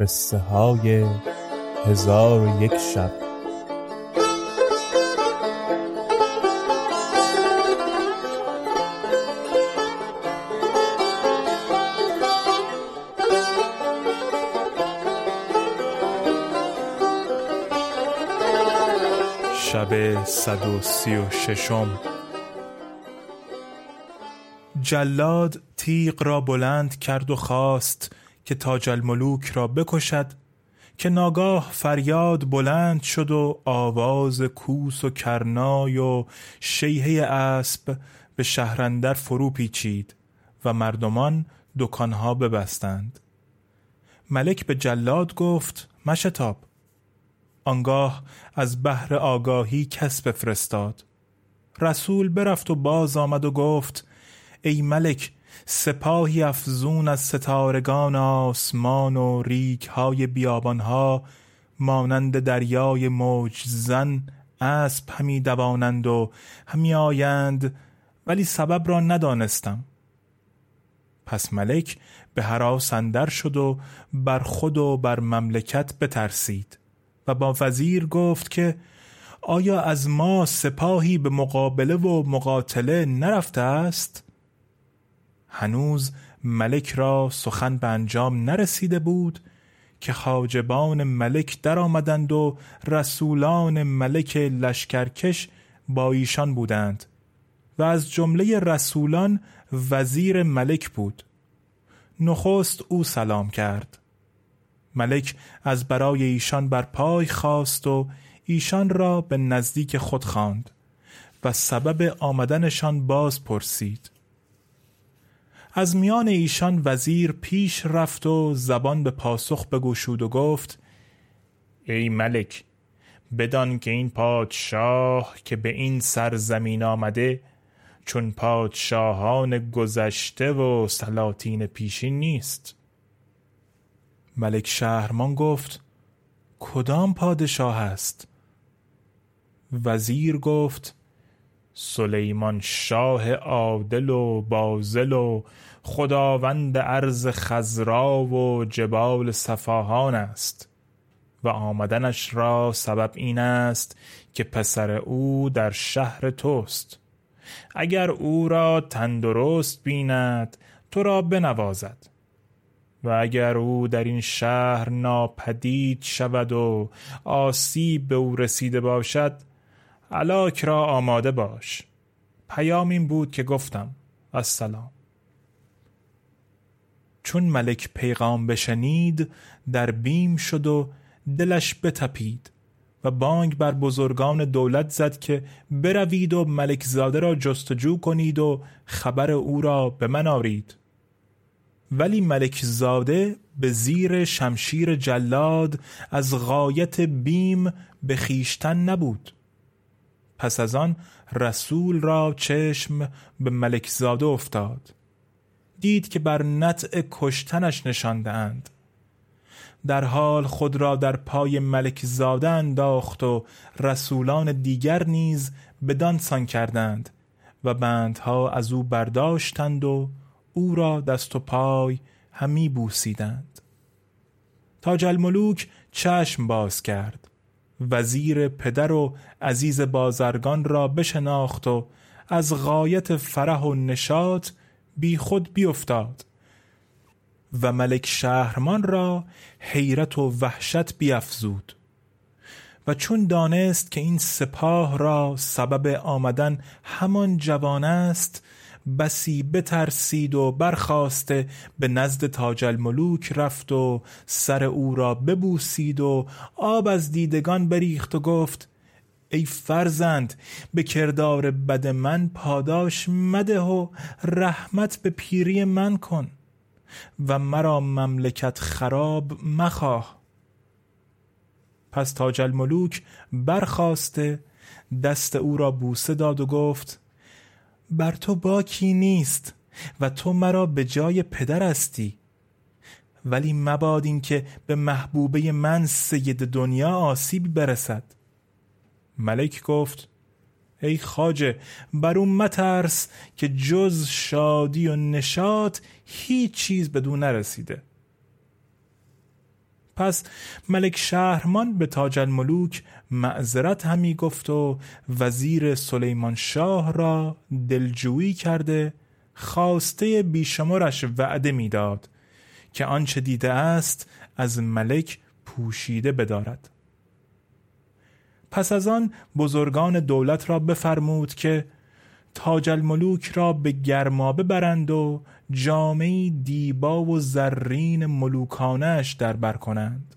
قصه های هزار و یک شب. شب صد و سی و ششم. جلاد تیغ را بلند کرد و خواست که تاج الملوک را بکشد که ناگاه فریاد بلند شد و آواز کوس و کرنای و شیهه اسب به شهرندر فرو پیچید و مردمان دکانها ببستند. ملک به جلاد گفت مشتاب آنگاه از بحر آگاهی کس بفرستاد. رسول برفت و باز آمد و گفت ای ملک سپاهی افزون از ستارگان آسمان و ریک های بیابان ها مانند دریای موج زن اسب همی دوانند و همی آیند ولی سبب را ندانستم پس ملک به هراس اندر شد و بر خود و بر مملکت بترسید و با وزیر گفت که آیا از ما سپاهی به مقابله و مقاتله نرفته است؟ هنوز ملک را سخن به انجام نرسیده بود که حاجبان ملک در آمدند و رسولان ملک لشکرکش با ایشان بودند و از جمله رسولان وزیر ملک بود. نخست او سلام کرد. ملک از برای ایشان بر پای خواست و ایشان را به نزدیک خود خواند و سبب آمدنشان باز پرسید. از میان ایشان وزیر پیش رفت و زبان به پاسخ بگشود و گفت ای ملک بدان که این پادشاه که به این سرزمین آمده چون پادشاهان گذشته و سلاطین پیشین نیست. ملک شهرمان گفت کدام پادشاه است؟ وزیر گفت سلیمان شاه عادل و بازل و خداوند ارض خزرا و جبال صفاهان است. و آمدنش را سبب این است که پسر او در شهر توست. اگر او را تندرست بیند تو را بنوازد. و اگر او در این شهر ناپدید شود و آسیب به او رسیده باشد علاک را آماده باش. پیام این بود که گفتم السلام. چون ملک پیغام بشنید در بیم شد و دلش بتپید و بانگ بر بزرگان دولت زد که بروید و ملک زاده را جستجو کنید و خبر او را به من آرید. ولی ملک زاده به زیر شمشیر جلاد از غایت بیم به خیشتن نبود. پس از آن رسول را چشم به ملک زاده افتاد. دید که بر نطع کشتنش نشانده اند در حال خود را در پای ملک زاده انداخت و رسولان دیگر نیز بدان سان کردند و بندها از او برداشتند و او را دست و پای همی بوسیدند. تاج الملوک چشم باز کرد. وزیر پدر و عزیز بازرگان را بشناخت و از غایت فرح و نشاط بی خود بیافتاد و ملک شهرمان را حیرت و وحشت بیافزود و چون دانست که این سپاه را سبب آمدن همان جوان است بسی بترسید و برخواسته به نزد تاج الملوک رفت و سر او را ببوسید و آب از دیدگان بریخت و گفت ای فرزند به کردار بد من پاداش مده و رحمت به پیری من کن و مرا مملکت خراب مخواه. پس تاج الملوک برخواسته دست او را بوسه داد و گفت بر تو باکی نیست و تو مرا به جای پدر هستی. ولی مباد این که به محبوبه من سید دنیا آسیب برسد. ملک گفت ای خاجه بر اون مترس که جز شادی و نشاط هیچ چیز بدون نرسیده. پس ملک شهرمان به تاج الملوک معذرت همی گفت و وزیر سلیمان شاه را دلجویی کرده خواسته بیشمارش وعده می‌داد که آنچه دیده است از ملک پوشیده بدارد. پس از آن بزرگان دولت را بفرمود که تاج الملوک را به گرمابه برند و جامعی دیبا و زرین ملوکانش در بر کنند.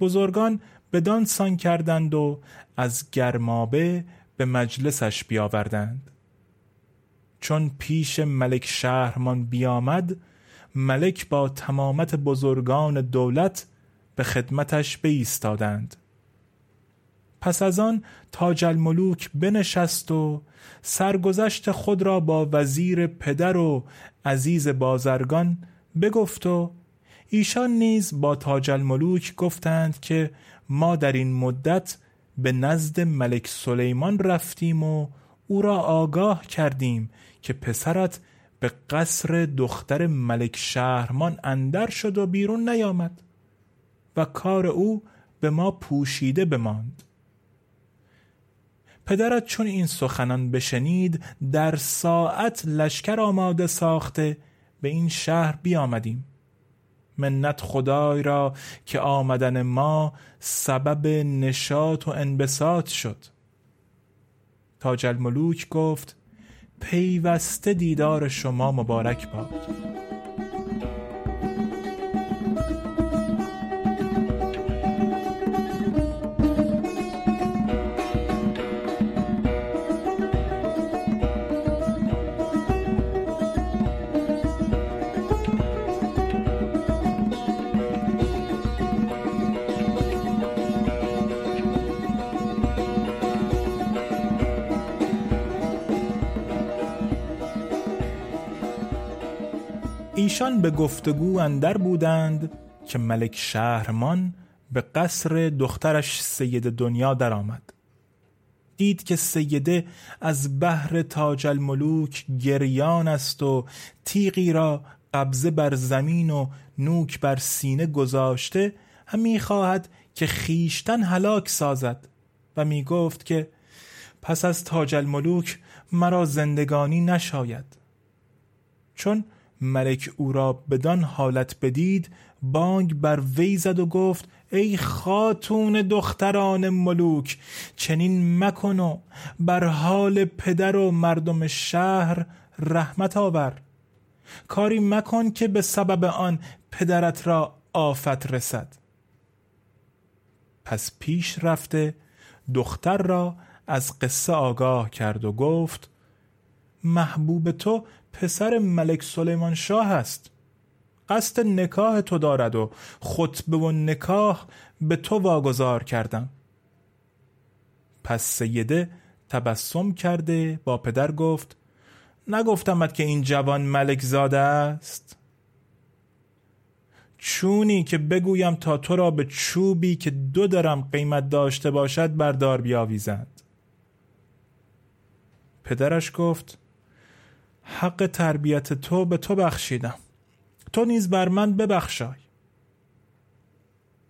بزرگان بدان سان کردند و از گرمابه به مجلسش بیاوردند. چون پیش ملک شهرمان بیامد ملک با تمامت بزرگان دولت به خدمتش بایستادند. پس از آن تاج الملوک بنشست و سرگذشت خود را با وزیر پدر و عزیز بازرگان بگفت و ایشان نیز با تاج الملوک گفتند که ما در این مدت به نزد ملک سلیمان رفتیم و او را آگاه کردیم که پسرت به قصر دختر ملک شهرمان اندر شد و بیرون نیامد و کار او به ما پوشیده بماند. پدرت چون این سخنان بشنید در ساعت لشکر آماده ساخته به این شهر بیامدیم. منت خدای را که آمدن ما سبب نشاط و انبساط شد. تاج الملوک گفت پیوسته دیدار شما مبارک باد. ایشان به گفتگو اندر بودند که ملک شهرمان به قصر دخترش سید دنیا درآمد. دید که سیده از بحر تاج الملوک گریان است و تیغی را قبضه بر زمین و نوک بر سینه گذاشته هم می‌خواهد که خیشتن هلاک سازد و می گفت که پس از تاج الملوک مرا زندگانی نشاید چون ملک او را بدان حالت بدید بانگ بر وی زد و گفت ای خاتون دختران ملوک چنین مکن و بر حال پدر و مردم شهر رحمت آور. کاری مکن که به سبب آن پدرت را آفت رسد. پس پیش رفته دختر را از قصه آگاه کرد و گفت محبوب تو پسر ملک سلیمان شاه است. قصد نکاح تو دارد و خطبه و نکاح به تو واگذار کردم. پس سیده تبسم کرده با پدر گفت نگفتمت که این جوان ملک زاده است؟ چونی که بگویم تا تو را به چوبی که دو درم قیمت داشته باشد بردار بیاویزند. پدرش گفت حق تربیت تو به تو بخشیدم. تو نیز بر من ببخشای.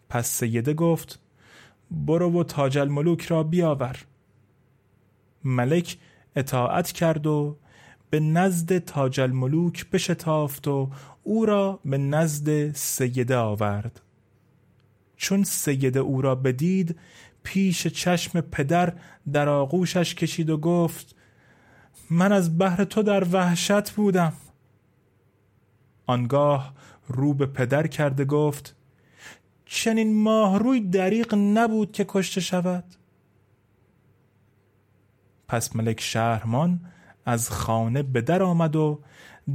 پس سیده گفت برو و تاج الملوک را بیاور. ملک اطاعت کرد و به نزد تاج الملوک بشتافت و او را به نزد سیده آورد. چون سیده او را بدید پیش چشم پدر در آغوشش کشید و گفت من از بحر تو در وحشت بودم. آنگاه رو به پدر کرده گفت چنین ماهروی دریق نبود که کشته شود. پس ملک شهرمان از خانه به در آمد و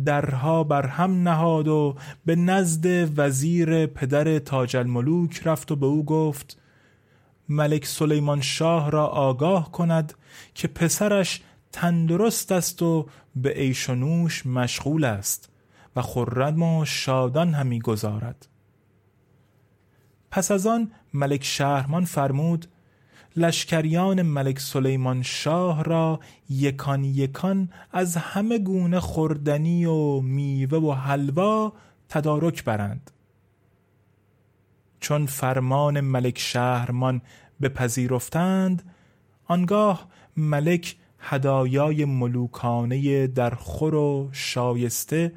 درها بر هم نهاد و به نزد وزیر پدر تاج الملوک رفت و به او گفت ملک سلیمان شاه را آگاه کند که پسرش تندرست است و به عیش و نوش مشغول است و خرم و شادان همی گذارد. پس از آن ملک شهرمان فرمود لشکریان ملک سلیمان شاه را یکان یکان از همه گونه خوردنی و میوه و حلوا تدارک برند. چون فرمان ملک شهرمان بپذیرفتند آنگاه ملک هدایای ملوکانه در خور و شایسته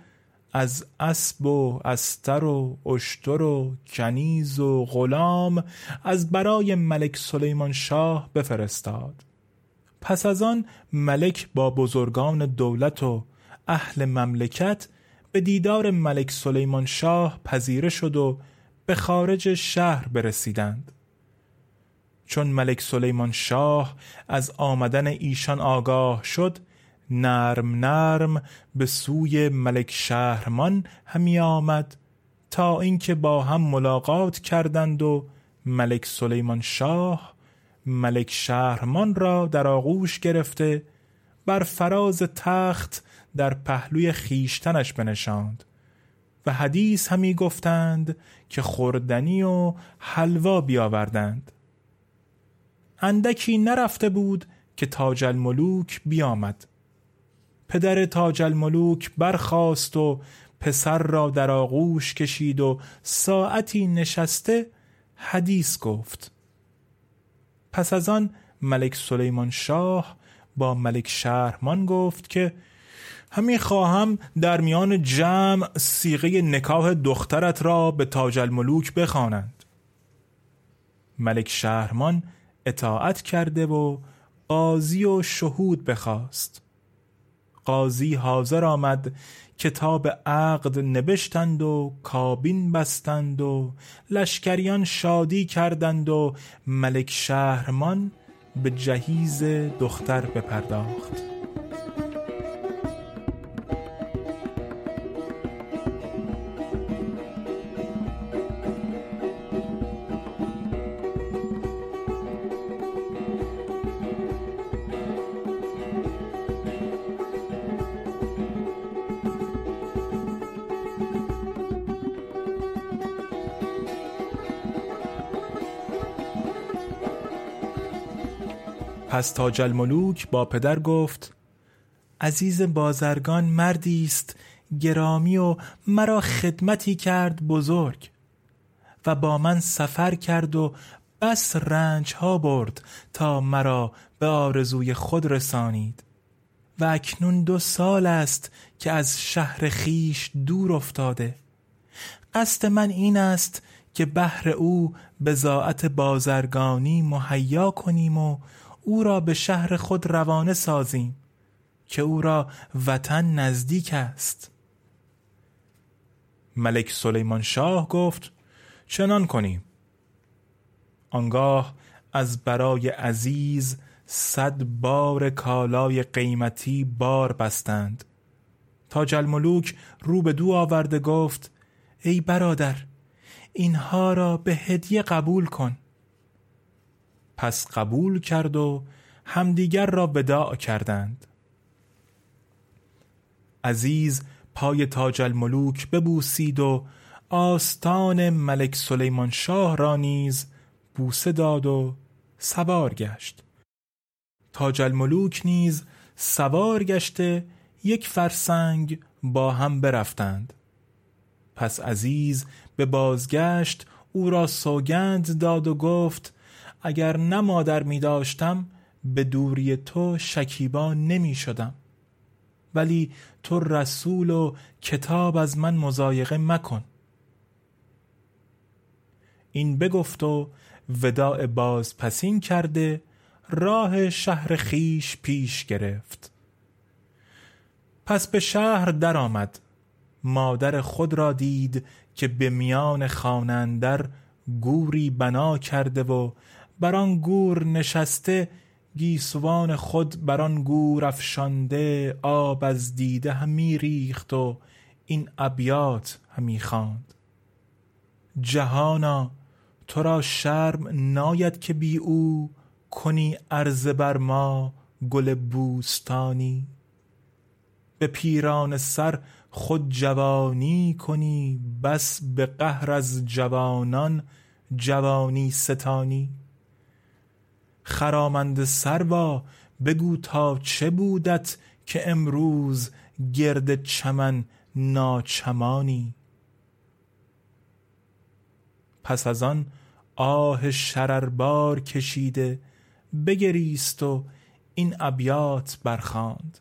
از اسب و استر و اشتر و کنیز و غلام از برای ملک سلیمان شاه بفرستاد. پس از آن ملک با بزرگان دولت و اهل مملکت به دیدار ملک سلیمان شاه پذیره شد و به خارج شهر برسیدند. چون ملک سلیمان شاه از آمدن ایشان آگاه شد نرم نرم به سوی ملک شهرمان همی آمد تا اینکه با هم ملاقات کردند و ملک سلیمان شاه ملک شهرمان را در آغوش گرفته بر فراز تخت در پهلوی خیشتنش بنشاند و حدیث همی گفتند که خوردنی و حلوا بیاوردند. اندکی نرفته بود که تاج الملوک بیامد پدر تاج الملوک برخاست و پسر را در آغوش کشید و ساعتی نشسته حدیث گفت پس از آن ملک سلیمان شاه با ملک شهرمان گفت که همین خواهم در میان جمع سیغه نکاح دخترت را به تاج الملوک بخوانند. ملک شهرمان اطاعت کرده و قاضی و شهود بخواست. قاضی حاضر آمد کتاب عقد نبشتند و کابین بستند و لشکریان شادی کردند و ملک شهرمان به جهیز دختر بپرداخت. پس تاج الملوک با پدر گفت عزیز بازرگان مردی است گرامی و مرا خدمتی کرد بزرگ و با من سفر کرد و بس رنج ها برد تا مرا به آرزوی خود رسانید و اکنون دو سال است که از شهر خیش دور افتاده. قصد من این است که بهر او بزاعت بازرگانی مهیا کنیم و او را به شهر خود روانه سازیم که او را وطن نزدیک است. ملک سلیمان شاه گفت چنان کنیم. آنگاه از برای عزیز صد بار کالای قیمتی بار بستند. تاج الملوک رو به دو آورده گفت ای برادر اینها را به هدیه قبول کن. پس قبول کرد و همدیگر را وداع کردند. عزیز پای تاج الملوک ببوسید و آستان ملک سلیمان شاه را نیز بوسه داد و سوار گشت. تاج الملوک نیز سوار گشته یک فرسنگ با هم برفتند. پس عزیز به بازگشت او را سوگند داد و گفت اگر نه مادر می داشتم به دوری تو شکیبا نمی شدم. ولی تو رسول و کتاب از من مزایقه مکن. این بگفت و وداع باز پسین کرده راه شهر خیش پیش گرفت. پس به شهر درآمد. مادر خود را دید که به میان خانندر گوری بنا کرده و بر آن گور نشسته گیسوان خود بر آن گور افشانده آب از دیده همی ریخت و این ابیات همی خواند. جهانا تو را شرم ناید که بی او کنی عرضه بر ما گل بوستانی. به پیران سر خود جوانی کنی بس به قهر از جوانان جوانی ستانی. خرامند سروا بگو تا چه بودت که امروز گرد چمن ناچمانی. پس از آن آه شرربار کشیده بگریست و این ابیات برخاند.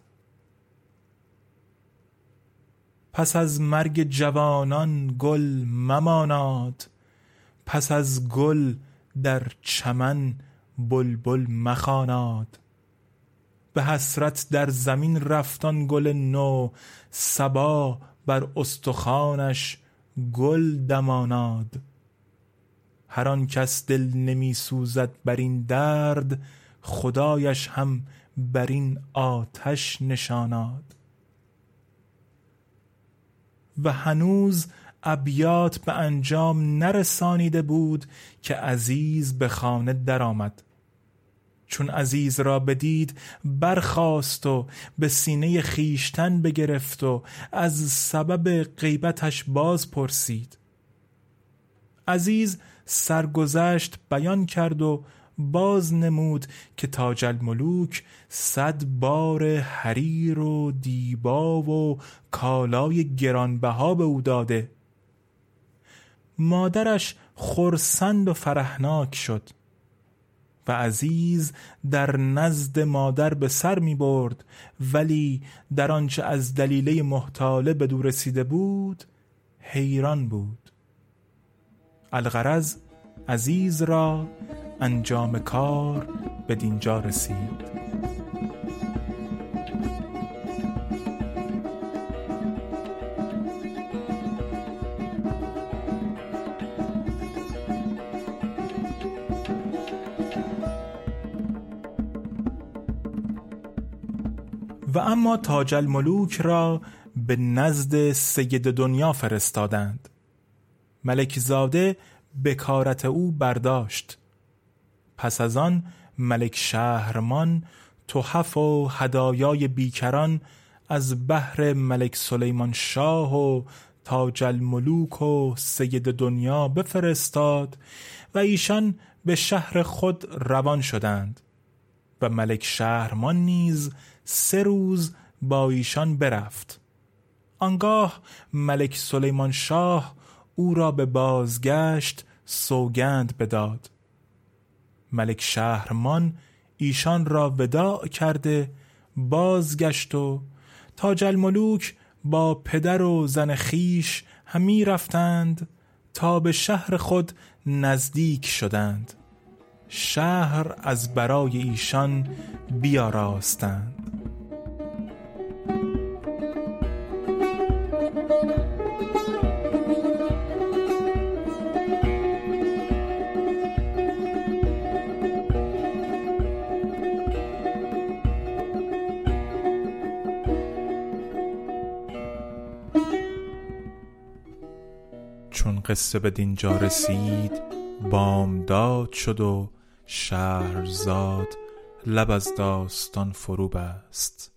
پس از مرگ جوانان گل مماناد پس از گل در چمن بلبل مخاناد به حسرت در زمین رفتان گل نو صبا بر استخوانش گل دماناد. هر آن کس دل نمی سوزد بر این درد خدایش هم بر این آتش نشاناد. و هنوز ابیات به انجام نرسانیده بود که عزیز به خانه درآمد. چون عزیز را بدید برخاست و به سینه خیشتن بگرفت و از سبب غیبتش باز پرسید. عزیز سرگذشت بیان کرد و باز نمود که تاج الملوک صد بار حریر و دیبا و کالای گرانبها به او داده. مادرش خرسند و فرحناک شد و عزیز در نزد مادر به سر می برد ولی در آنچه از دلیله محتاله به دور رسیده بود حیران بود. الغرض عزیز را انجام کار به دینجا رسید. و اما تاج الملوک را به نزد سید دنیا فرستادند. ملک زاده بکارت او برداشت. پس از آن ملک شهرمان تحف و هدایای بیکران از بحر ملک سلیمان شاه و تاج الملوک و سید دنیا بفرستاد و ایشان به شهر خود روان شدند. و ملک شهرمان نیز سه روز با ایشان برفت. آنگاه ملک سلیمان شاه او را به بازگشت سوگند بداد. ملک شهرمان ایشان را وداع کرده بازگشت و تاج الملوک با پدر و زن خیش همی رفتند تا به شهر خود نزدیک شدند. شهر از برای ایشان بیاراستند. چون قصه به دینجا رسید بامداد شد و شهرزاد لب از داستان فرو بست